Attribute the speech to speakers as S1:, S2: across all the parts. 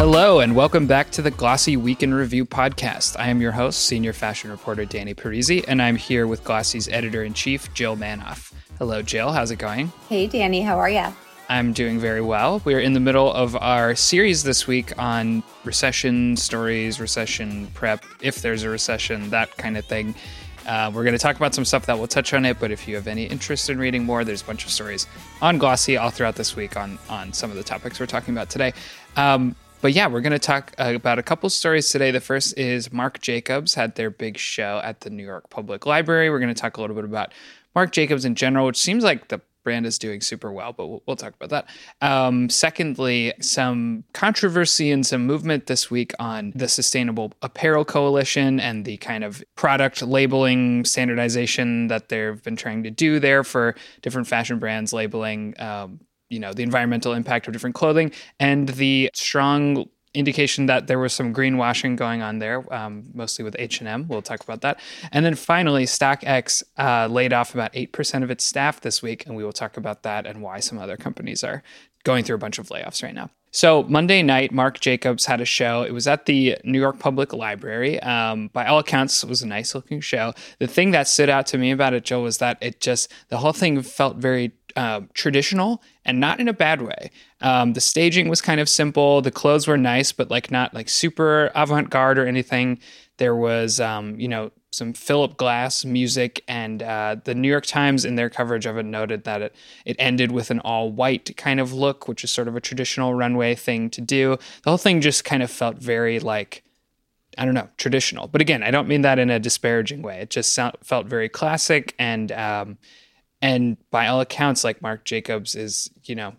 S1: Hello, and welcome back to the Glossy Week in Review podcast. I am your host, senior fashion reporter Danny Parisi, and I'm here with Glossy's editor in chief, Jill Manoff. Hello, Jill. How's it going?
S2: Hey, Danny. How are you?
S1: I'm doing very well. We're in the middle of our series this week on recession stories, recession prep, if there's a recession, that kind of thing. Uh, we're going to talk about some stuff that will touch on it, but if you have any interest in reading more, there's a bunch of stories on Glossy all throughout this week on on some of the topics we're talking about today. Um, but yeah, we're going to talk uh, about a couple stories today. The first is Marc Jacobs had their big show at the New York Public Library. We're going to talk a little bit about Marc Jacobs in general, which seems like the brand is doing super well, but we'll, we'll talk about that. Um, secondly, some controversy and some movement this week on the Sustainable Apparel Coalition and the kind of product labeling standardization that they've been trying to do there for different fashion brands labeling. Um, you know the environmental impact of different clothing and the strong indication that there was some greenwashing going on there, um, mostly with H&M. We'll talk about that. And then finally, StockX uh, laid off about 8% of its staff this week, and we will talk about that and why some other companies are going through a bunch of layoffs right now. So Monday night, Marc Jacobs had a show. It was at the New York Public Library. Um, by all accounts, it was a nice looking show. The thing that stood out to me about it, Joe, was that it just the whole thing felt very uh, traditional and not in a bad way. Um, the staging was kind of simple. The clothes were nice, but like not like super avant garde or anything. There was, um, you know, some Philip Glass music, and uh, the New York Times, in their coverage of it, noted that it it ended with an all white kind of look, which is sort of a traditional runway thing to do. The whole thing just kind of felt very like. I don't know, traditional. But again, I don't mean that in a disparaging way. It just sound, felt very classic and um, and by all accounts, like Marc Jacobs is, you know,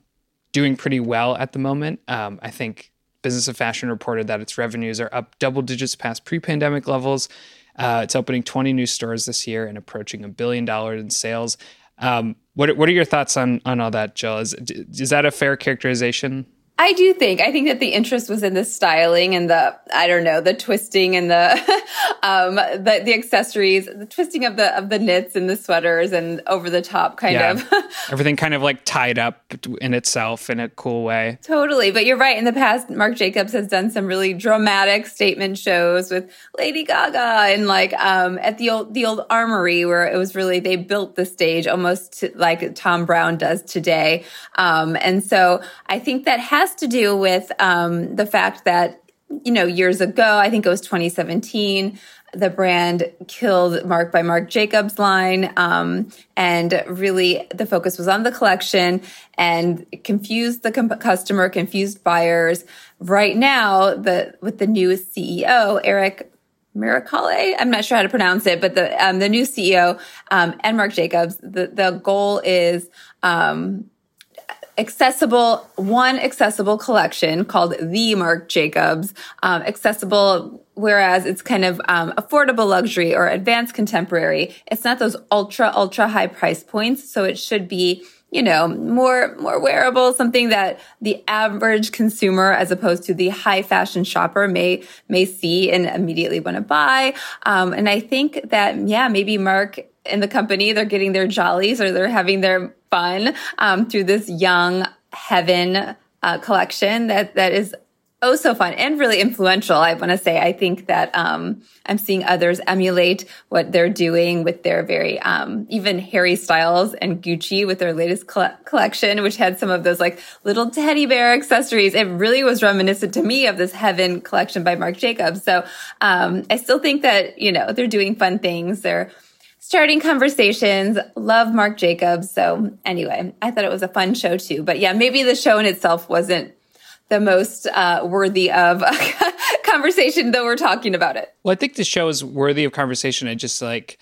S1: doing pretty well at the moment. Um, I think Business of Fashion reported that its revenues are up double digits past pre-pandemic levels. Uh, it's opening 20 new stores this year and approaching a billion dollars in sales. Um, what what are your thoughts on on all that, Jill? Is is that a fair characterization?
S2: I do think. I think that the interest was in the styling and the I don't know the twisting and the um the the accessories, the twisting of the of the knits and the sweaters and over the top kind yeah. of
S1: everything kind of like tied up in itself in a cool way.
S2: Totally, but you're right. In the past, Marc Jacobs has done some really dramatic statement shows with Lady Gaga and like um at the old the old Armory where it was really they built the stage almost to, like Thom Browne does today. Um and so I think that has has to do with um, the fact that, you know, years ago, I think it was 2017, the brand killed Marc by Marc Jacobs line. Um, and really the focus was on the collection and confused the com- customer, confused buyers. Right now, the, with the new CEO, Eric Marechalle, I'm not sure how to pronounce it, but the, um, the new CEO, um, and Marc Jacobs, the, the goal is, um, accessible, one accessible collection called the Marc Jacobs, um, accessible, whereas it's kind of um, affordable luxury or advanced contemporary. It's not those ultra, ultra high price points. So it should be, you know, more, more wearable, something that the average consumer, as opposed to the high fashion shopper may, may see and immediately want to buy. Um, and I think that, yeah, maybe Marc and the company, they're getting their jollies or they're having their fun um, through this young heaven uh, collection that that is oh so fun and really influential. I want to say I think that um, I'm seeing others emulate what they're doing with their very um, even Harry Styles and Gucci with their latest coll- collection, which had some of those like little teddy bear accessories. It really was reminiscent to me of this Heaven collection by Marc Jacobs. So um, I still think that you know they're doing fun things. They're starting conversations. Love Marc Jacobs. So anyway, I thought it was a fun show too. But yeah, maybe the show in itself wasn't the most uh, worthy of conversation, though we're talking about it.
S1: Well, I think the show is worthy of conversation. I just like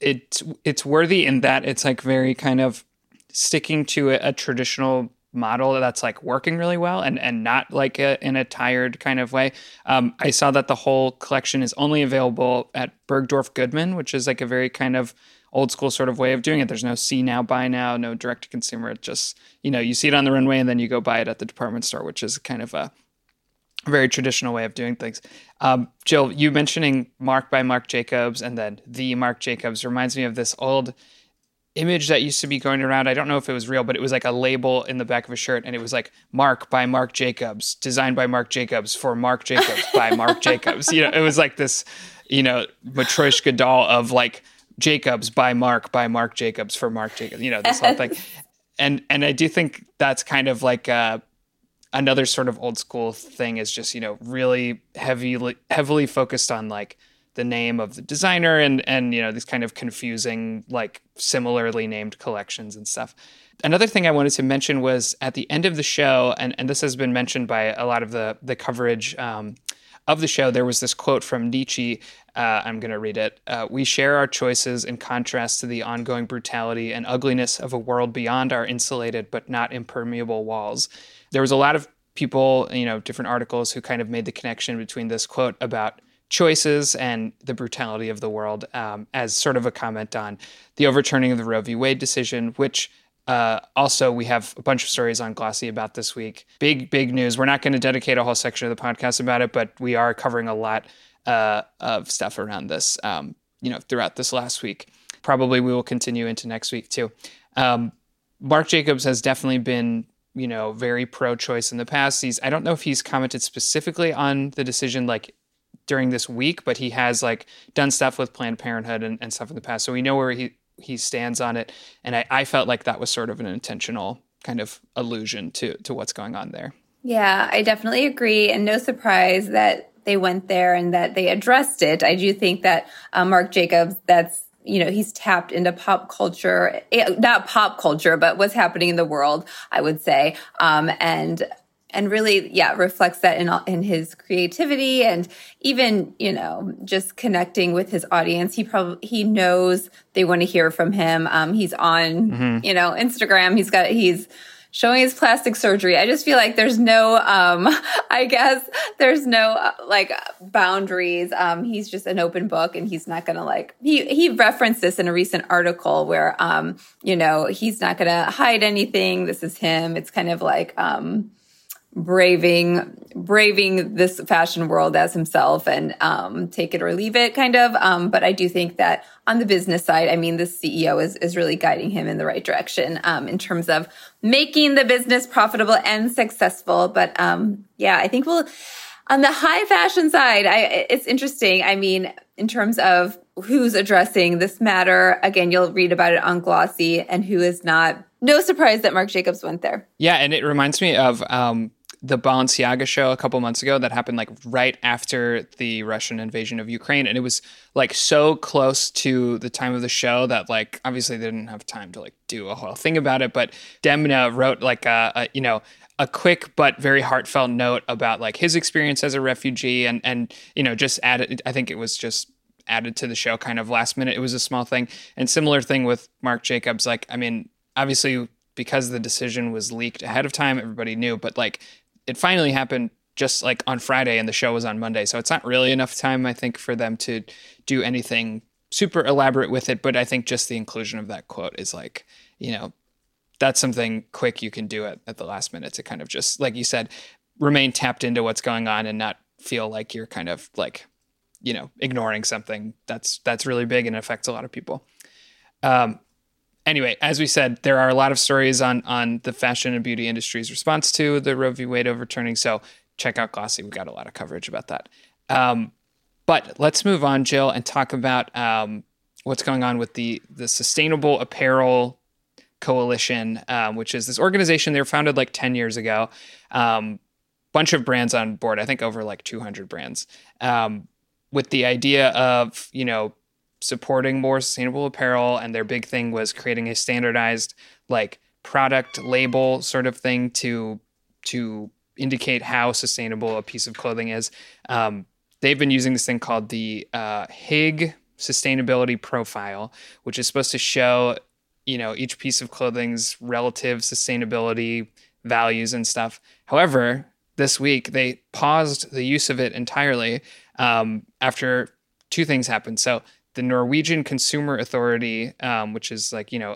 S1: it's it's worthy in that it's like very kind of sticking to a, a traditional model that's like working really well and and not like a, in a tired kind of way. Um, I saw that the whole collection is only available at Bergdorf Goodman, which is like a very kind of old school sort of way of doing it. There's no see now, buy now, no direct to consumer. It just you know you see it on the runway and then you go buy it at the department store, which is kind of a very traditional way of doing things. Um, Jill, you mentioning Marc by Marc Jacobs and then the Marc Jacobs reminds me of this old image that used to be going around. I don't know if it was real, but it was like a label in the back of a shirt, and it was like Marc by Marc Jacobs, designed by Marc Jacobs for Marc Jacobs by Marc Jacobs. You know, it was like this, you know, Matryoshka doll of like Jacobs by Marc by Marc Jacobs for Marc Jacobs. You know, this whole thing. And and I do think that's kind of like uh, another sort of old school thing is just you know really heavily heavily focused on like the name of the designer and and you know these kind of confusing like similarly named collections and stuff. Another thing I wanted to mention was at the end of the show, and, and this has been mentioned by a lot of the the coverage um, of the show. There was this quote from Nietzsche. Uh, I'm going to read it. Uh, we share our choices in contrast to the ongoing brutality and ugliness of a world beyond our insulated but not impermeable walls. There was a lot of people, you know, different articles who kind of made the connection between this quote about choices and the brutality of the world um, as sort of a comment on the overturning of the Roe v. Wade decision, which uh, also, we have a bunch of stories on Glossy about this week. Big, big news. We're not going to dedicate a whole section of the podcast about it, but we are covering a lot uh, of stuff around this, um, you know, throughout this last week. Probably we will continue into next week too. Um, Marc Jacobs has definitely been, you know, very pro-choice in the past. He's I don't know if he's commented specifically on the decision like during this week, but he has like done stuff with Planned Parenthood and, and stuff in the past. So we know where he he stands on it, and I, I felt like that was sort of an intentional kind of allusion to to what's going on there.
S2: Yeah, I definitely agree, and no surprise that they went there and that they addressed it. I do think that uh, Marc Jacobs, that's you know he's tapped into pop culture eh, not pop culture but what's happening in the world i would say um, and and really yeah reflects that in in his creativity and even you know just connecting with his audience. He probably he knows they want to hear from him. Um, he's on mm-hmm. you know instagram. He's got he's showing his plastic surgery. I just feel like there's no um i guess there's no uh, like boundaries. Um he's just an open book and he's not gonna like he he referenced this in a recent article where um you know he's not gonna hide anything. This is him. It's kind of like um braving braving this fashion world as himself and um, take it or leave it kind of. Um, but i do think that on the business side i mean the ceo is, is really guiding him in the right direction um, in terms of making the business profitable and successful. But um, yeah i think we'll on the high fashion side I, it's interesting. I mean in terms of who's addressing this matter again you'll read about it on glossy and who is not. No surprise that marc jacobs went there.
S1: Yeah and it reminds me of um, the Balenciaga show a couple months ago that happened like right after the Russian invasion of Ukraine. And it was like so close to the time of the show that like obviously they didn't have time to like do a whole thing about it. But Demna wrote like a, a you know, a quick but very heartfelt note about like his experience as a refugee and and you know just added I think it was just added to the show kind of last minute. It was a small thing. And similar thing with Marc Jacobs. Like, I mean, obviously because the decision was leaked ahead of time, everybody knew, but like it finally happened just like on Friday and the show was on Monday. So it's not really enough time, I think, for them to do anything super elaborate with it. But I think just the inclusion of that quote is like, you know, that's something quick you can do at, at the last minute to kind of just, like you said, remain tapped into what's going on and not feel like you're kind of like, you know, ignoring something that's that's really big and affects a lot of people. Um, anyway, as we said, there are a lot of stories on on the fashion and beauty industry's response to the Roe v. Wade overturning. So check out Glossy. We've got a lot of coverage about that. Um, but let's move on, Jill, and talk about um, what's going on with the the Sustainable Apparel Coalition, um, which is this organization. They were founded like ten years ago. Um, bunch of brands on board. I think over like two hundred brands. Um, with the idea of you know supporting more sustainable apparel and their big thing was creating a standardized like product label sort of thing to to indicate how sustainable a piece of clothing is. Um, they've been using this thing called the uh, Higg sustainability profile which is supposed to show you know each piece of clothing's relative sustainability values and stuff. However this week they paused the use of it entirely um, after two things happened. So the Norwegian Consumer Authority, um, which is like you know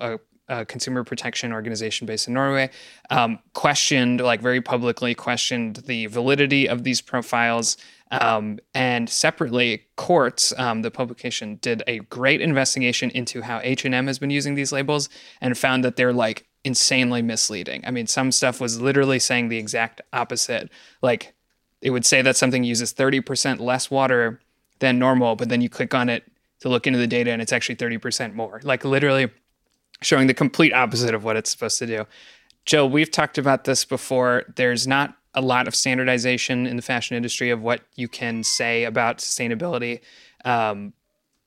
S1: a, consumer protection organization based in Norway, um, questioned like very publicly questioned the validity of these profiles Um, and separately, Quartz, um, the publication, did a great investigation into how H and M has been using these labels and found that they're like insanely misleading. I mean, some stuff was literally saying the exact opposite. Like it would say that something uses 30% less water than normal, but then you click on it to look into the data and it's actually 30% more. Like literally showing the complete opposite of what it's supposed to do. Jill, we've talked about this before. There's not a lot of standardization in the fashion industry of what you can say about sustainability. Um,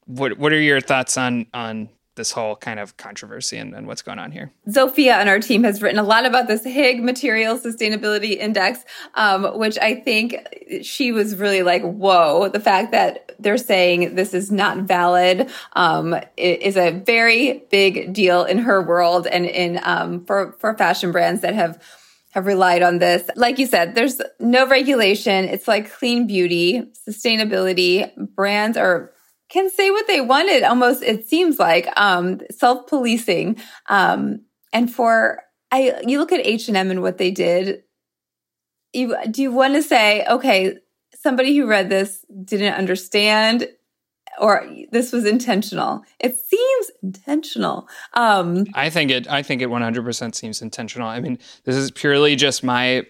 S1: what what are your thoughts on on this whole kind of controversy and, and, what's going on here.
S2: Zofia on our team has written a lot about this Higg Material Sustainability Index, um, which I think she was really like, whoa, the fact that they're saying this is not valid um, is a very big deal in her world and in um, for, for fashion brands that have have relied on this. Like you said, there's no regulation. It's like clean beauty, sustainability. Brands are can say what they wanted almost it seems like um self-policing um and for i you look at h&m and what they did you do you want to say okay somebody who read this didn't understand or this was intentional? It seems intentional um.
S1: I think it i think it 100% seems intentional. I mean this is purely just my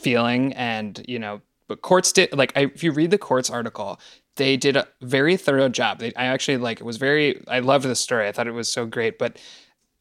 S1: feeling and you know but Quartz did like I, if you read the Quartz article they did a very thorough job. They, I actually like it was very. I loved the story. I thought it was so great, but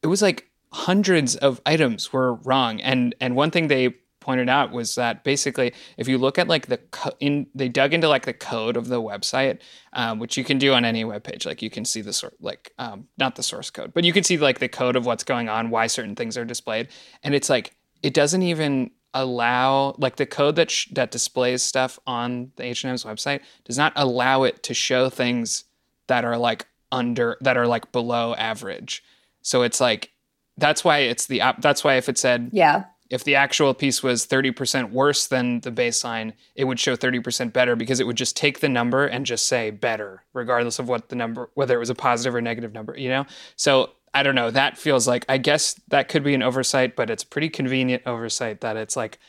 S1: it was like hundreds of items were wrong. And and one thing they pointed out was that basically, if you look at like the co- in, they dug into like the code of the website, um, which you can do on any web page. Like you can see the sort like um, not the source code, but you can see like the code of what's going on, why certain things are displayed, and it's like it doesn't even allow like the code that sh- that displays stuff on the H&M's website does not allow it to show things that are like under that are like below average. So it's like that's why it's the op- that's why if it said
S2: yeah
S1: if the actual piece was 30% worse than the baseline, it would show 30% better because it would just take the number and just say better, regardless of what the number, whether it was a positive or negative number, you know? So I don't know. That feels like I guess that could be an oversight, but it's pretty convenient oversight that it's like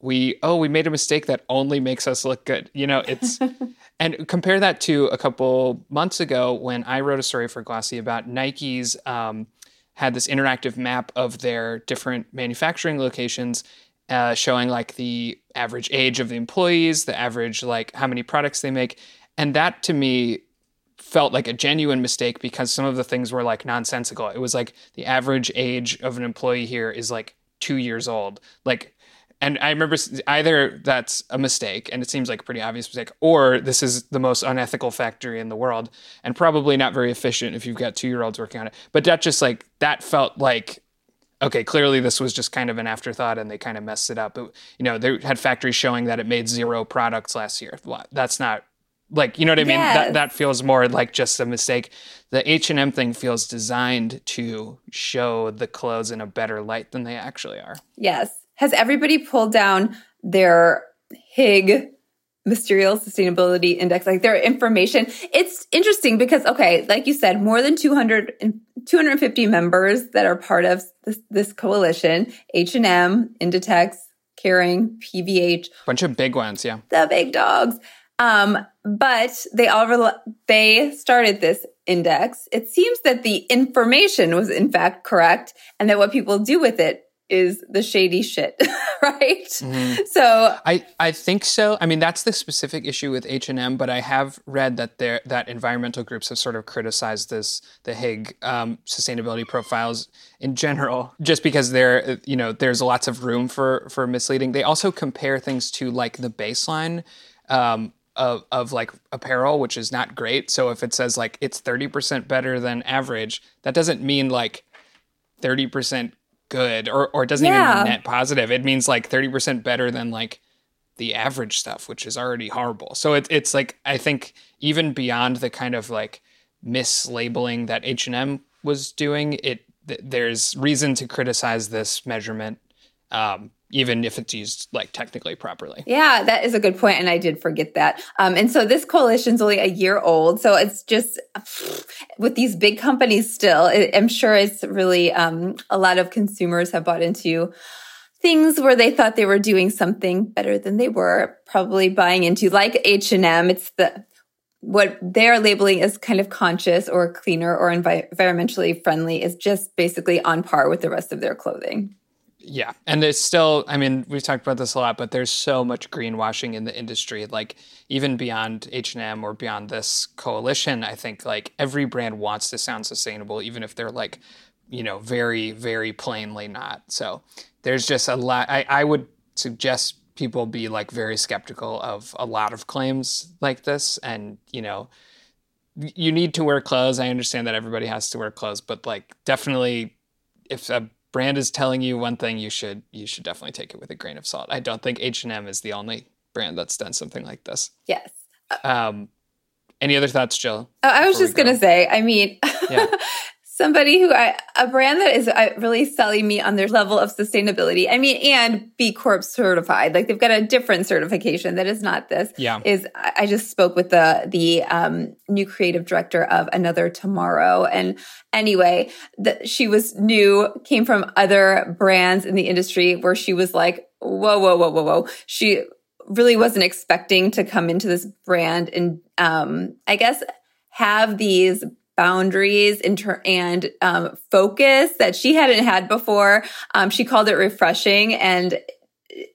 S1: we oh we made a mistake that only makes us look good. You know, it's and compare that to a couple months ago when I wrote a story for Glossy about Nike's um, had this interactive map of their different manufacturing locations. Uh, showing like the average age of the employees, the average like how many products they make, and that to me felt like a genuine mistake because some of the things were like nonsensical. It was like the average age of an employee here is like two years old. Like, and I remember either that's a mistake and it seems like a pretty obvious mistake, or this is the most unethical factory in the world and probably not very efficient if you've got two year olds working on it. But that just like, that felt like okay, clearly this was just kind of an afterthought and they kind of messed it up. But, you know, they had factories showing that it made zero products last year. That's not like you know what I mean? Yes. That that feels more like just a mistake. The H and M thing feels designed to show the clothes in a better light than they actually are.
S2: Yes. Has everybody pulled down their Higg Material Sustainability Index, like their information? It's interesting because, okay, like you said, more than 200 250 members that are part of this, this coalition, H&M, Inditex, Kering, PVH.
S1: Bunch of big ones, yeah.
S2: The big dogs. Um, but they all re- they started this index. It seems that the information was in fact correct, and that what people do with it is the shady shit, right? Mm-hmm. So
S1: I I think so. I mean, that's the specific issue with H and M, but I have read that there that environmental groups have sort of criticized this the Higg um, sustainability profiles in general, just because there you know there's lots of room for for misleading. They also compare things to like the baseline. Um, of, of like apparel, which is not great. So if it says like it's 30% better than average, that doesn't mean like 30% good or, or it doesn't yeah. even mean net positive. It means like 30% better than like the average stuff, which is already horrible. So it, it's like, I think even beyond the kind of like mislabeling that H&M was doing, it, th- there's reason to criticize this measurement um, even if it's used like technically properly.
S2: Yeah, that is a good point, and I did forget that. Um, and so this coalition's only a year old, so it's just with these big companies still. I'm sure it's really um, a lot of consumers have bought into things where they thought they were doing something better than they were, probably buying into like H&M. It's the what they're labeling as kind of conscious or cleaner or envi- environmentally friendly is just basically on par with the rest of their clothing.
S1: Yeah. And it's still, I mean, we've talked about this a lot, but there's so much greenwashing in the industry. Like even beyond H&M or beyond this coalition, I think like every brand wants to sound sustainable, even if they're like, you know, very, very plainly not. So there's just a lot. I, I would suggest people be like very skeptical of a lot of claims like this. And, you know, you need to wear clothes. I understand that everybody has to wear clothes, but like definitely if a brand is telling you one thing, you should you should definitely take it with a grain of salt. I don't think H and M is the only brand that's done something like this.
S2: Yes.
S1: Um, any other thoughts, Jill?
S2: Oh, I was just gonna say. I mean, yeah. somebody who I, a brand that is uh, really selling me on their level of sustainability. I mean, and B Corp certified. Like they've got a different certification that is not this.
S1: Yeah.
S2: Is I just spoke with the the um, new creative director of Another Tomorrow, and anyway, that she was new, came from other brands in the industry where she was like, whoa, whoa, whoa, whoa, whoa. She really wasn't expecting to come into this brand and um, I guess have these boundaries and um, focus that she hadn't had before. Um, she called it refreshing and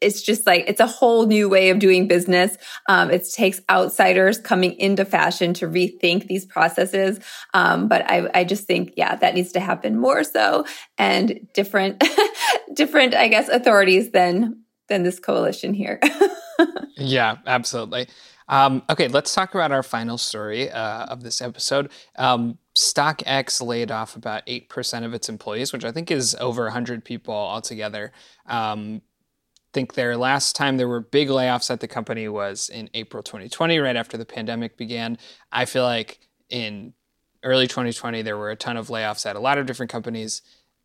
S2: it's just like it's a whole new way of doing business. Um, it takes outsiders coming into fashion to rethink these processes. Um, but I, I just think, yeah, that needs to happen more so, and different, different, I guess, authorities than than this coalition here.
S1: yeah, absolutely. Um, okay, let's talk about our final story uh, of this episode. Um, StockX laid off about 8% of its employees, which I think is over 100 people altogether. Um, think their last time there were big layoffs at the company was in April 2020, right after the pandemic began. I feel like in early 2020, there were a ton of layoffs at a lot of different companies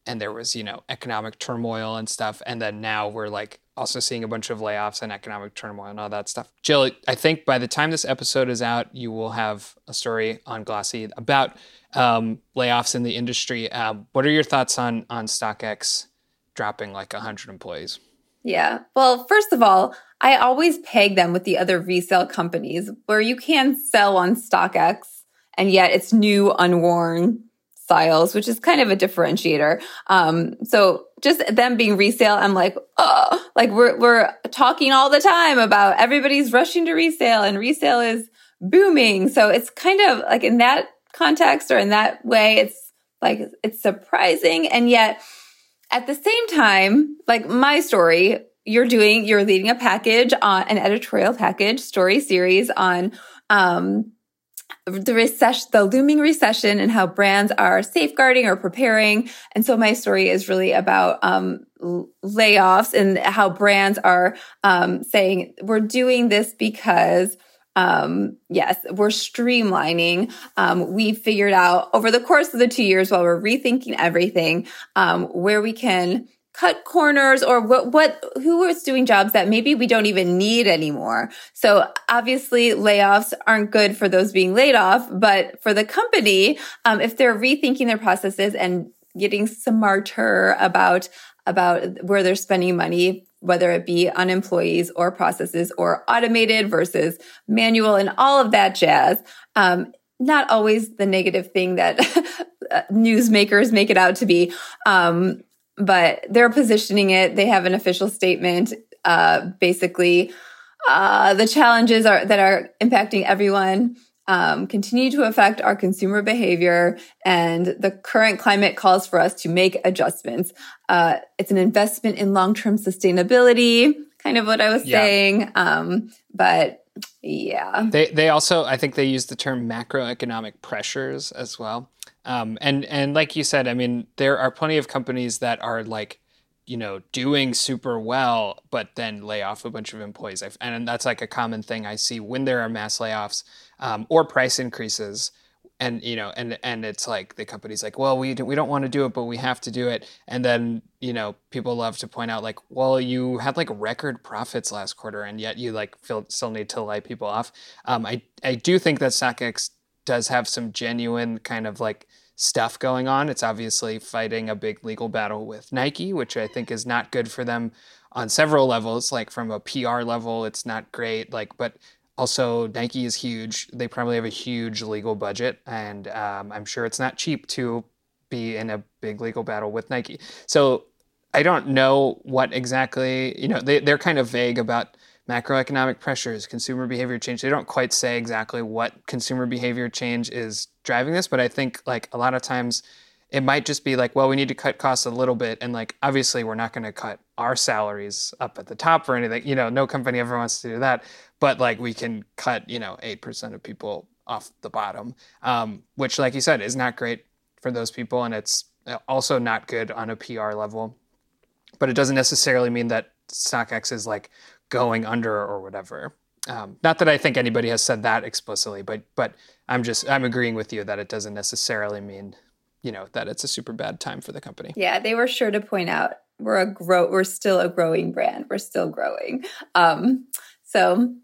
S1: and there was, you know, economic turmoil and stuff. And then now we're like also seeing a bunch of layoffs and economic turmoil and all that stuff. Jill, I think by the time this episode is out, you will have a story on Glossy about um, layoffs in the industry. Um, what are your thoughts on on StockX dropping like 100 employees?
S2: Yeah. Well, first of all, I always peg them with the other resale companies where you can sell on StockX and yet it's new, unworn styles, which is kind of a differentiator. Um, so just them being resale, I'm like, oh, like we're, we're talking all the time about everybody's rushing to resale and resale is booming. So it's kind of like in that context or in that way, it's like, it's surprising. And yet at the same time, like my story, you're doing, you're leading a package on an editorial package story series on, um, the recession, the looming recession and how brands are safeguarding or preparing. And so my story is really about, um, layoffs and how brands are, um, saying we're doing this because um, yes, we're streamlining. Um, we figured out over the course of the two years while we're rethinking everything, um, where we can cut corners or what, what, who is doing jobs that maybe we don't even need anymore. So obviously layoffs aren't good for those being laid off, but for the company, um, if they're rethinking their processes and getting smarter about, about where they're spending money, whether it be on employees or processes or automated versus manual and all of that jazz. Um, not always the negative thing that newsmakers make it out to be. Um, but they're positioning it. They have an official statement. Uh, basically, uh, the challenges are that are impacting everyone um, continue to affect our consumer behavior, and the current climate calls for us to make adjustments. Uh, it's an investment in long-term sustainability, kind of what I was yeah. saying. Um, but yeah,
S1: they they also I think they use the term macroeconomic pressures as well. Um, and and like you said, I mean, there are plenty of companies that are like, you know, doing super well, but then lay off a bunch of employees. and that's like a common thing I see when there are mass layoffs um, or price increases. And you know, and and it's like the company's like, well, we do, we don't want to do it, but we have to do it. And then you know, people love to point out like, well, you had like record profits last quarter, and yet you like feel, still need to lay people off. Um, I I do think that StockX does have some genuine kind of like stuff going on. It's obviously fighting a big legal battle with Nike, which I think is not good for them on several levels. Like from a PR level, it's not great. Like, but also Nike is huge. They probably have a huge legal budget, and um, I'm sure it's not cheap to be in a big legal battle with Nike. So I don't know what exactly, you know, they, they're kind of vague about macroeconomic pressures, consumer behavior change. They don't quite say exactly what consumer behavior change is driving this, but I think like a lot of times it might just be like, well, we need to cut costs a little bit. And like, obviously, we're not going to cut our salaries up at the top or anything. You know, no company ever wants to do that. But like, we can cut, you know, 8% of people off the bottom, um, which, like you said, is not great for those people. And it's also not good on a PR level. But it doesn't necessarily mean that StockX is like going under or whatever. Um, not that I think anybody has said that explicitly, but but I'm just I'm agreeing with you that it doesn't necessarily mean you know that it's a super bad time for the company.
S2: Yeah, they were sure to point out we're a grow we're still a growing brand. We're still growing. Um, so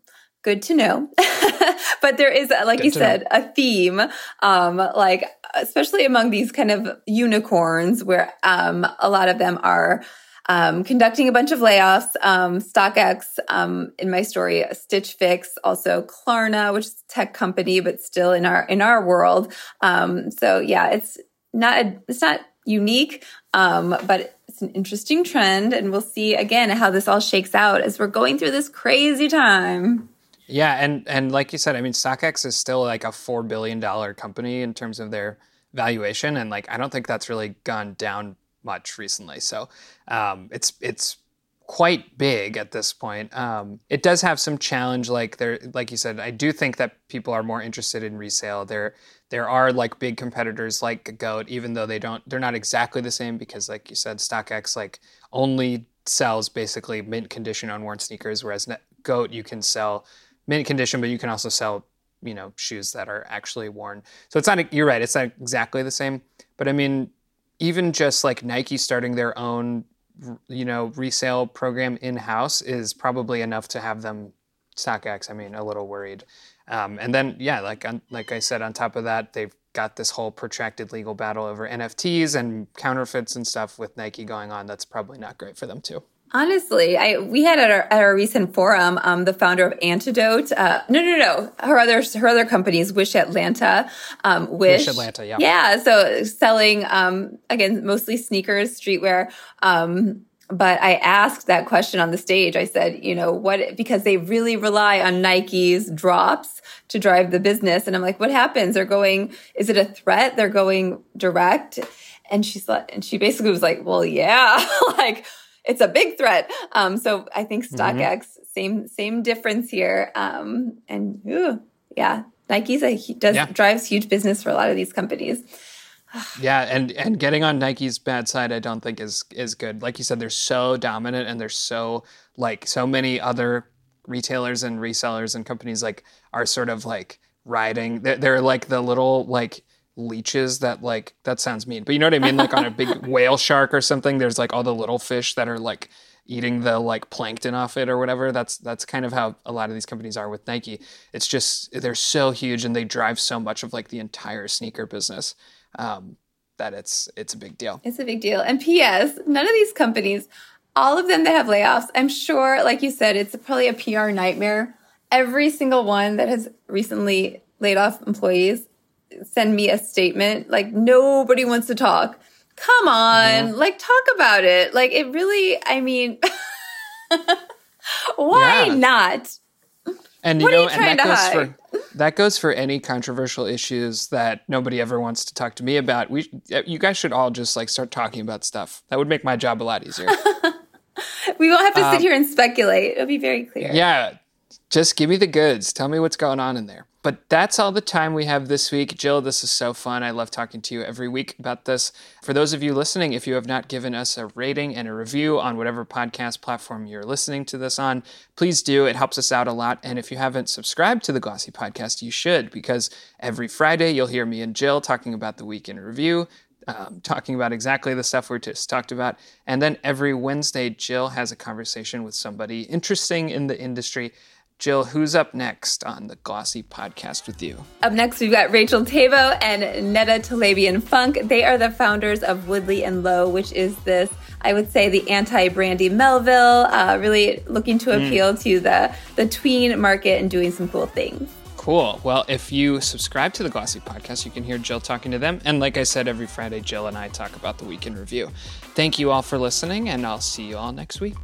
S2: good to know. but there is, like good you said, know. a theme, um, like especially among these kind of unicorns, where um, a lot of them are um, conducting a bunch of layoffs. Um, StockX, um, in my story, Stitch Fix, also Klarna, which is a tech company, but still in our in our world. Um, so yeah, it's not a, it's not unique, um, but it's an interesting trend, and we'll see again how this all shakes out as we're going through this crazy time.
S1: Yeah, and and like you said, I mean, StockX is still like a four billion dollar company in terms of their valuation, and like I don't think that's really gone down much recently. So um, it's it's quite big at this point. Um, it does have some challenge, like there, like you said. I do think that people are more interested in resale. There, there are like big competitors like Goat, even though they don't, they're not exactly the same because, like you said, StockX like only sells basically mint condition unworn sneakers, whereas Goat you can sell mint condition, but you can also sell you know shoes that are actually worn. So it's not. You're right. It's not exactly the same. But I mean, even just like Nike starting their own, you know, resale program in house is probably enough to have them StockX. I mean, a little worried. Um, and then, yeah, like like I said, on top of that, they've got this whole protracted legal battle over NFTs and counterfeits and stuff with Nike going on. That's probably not great for them too.
S2: Honestly, I we had at our, at our recent forum, um, the founder of Antidote. Uh, no, no, no. Her other her other companies, Wish Atlanta, um, Wish,
S1: Wish Atlanta, yeah,
S2: yeah. So selling um, again mostly sneakers, streetwear. Um, but I asked that question on the stage. I said, you know, what, because they really rely on Nike's drops to drive the business. And I'm like, what happens? They're going, is it a threat? They're going direct. And she's like, and she basically was like, well, yeah, like, it's a big threat. Um, so I think mm-hmm. StockX, mm-hmm. same same difference here. Um, and ooh, yeah, Nike's a does yeah. drives huge business for a lot of these companies.
S1: yeah, and and getting on Nike's bad side, I don't think is is good. Like you said, they're so dominant, and they're so like so many other retailers and resellers and companies like are sort of like riding. They're, they're like the little like leeches that like that sounds mean but you know what i mean? Like on a big whale shark or something there's like all the little fish that are like eating the like plankton off it or whatever. That's that's kind of how a lot of these companies are with nike. It's just they're so huge and they drive so much of like the entire sneaker business um, that it's it's a big deal.
S2: It's a big deal. And ps none of these companies all of them that have layoffs i'm sure like you said it's probably a pr nightmare. Every single one that has recently laid off employees send me a statement like nobody wants to talk. Come on, yeah. like talk about it. Like it really, I mean, why yeah. not?
S1: And what you know, and that goes hide? for that goes for any controversial issues that nobody ever wants to talk to me about. We, you guys should all just like start talking about stuff. That would make my job a lot easier.
S2: we won't have to um, sit here and speculate. It'll be very clear.
S1: Yeah, just give me the goods. Tell me what's going on in there. But that's all the time we have this week. Jill, this is so fun. I love talking to you every week about this. For those of you listening, if you have not given us a rating and a review on whatever podcast platform you're listening to this on, please do. It helps us out a lot. And if you haven't subscribed to the Glossy Podcast, you should, because every Friday you'll hear me and Jill talking about the week in review. Um, talking about exactly the stuff we just talked about. And then every Wednesday, Jill has a conversation with somebody interesting in the industry Jill, who's up next on the Glossy podcast with you?
S2: Up next, we've got Rachel Tabo and Netta Talabian Funk. They are the founders of Woodley and Low, which is this, I would say, the anti-Brandy Melville, uh, really looking to hmm. appeal mm. to the the tween market and doing some cool things.
S1: Cool. Well, if you subscribe to the Glossy podcast, you can hear Jill talking to them. And like I said, every Friday, Jill and I talk about the week in review. Thank you all for listening, and I'll see you all next week.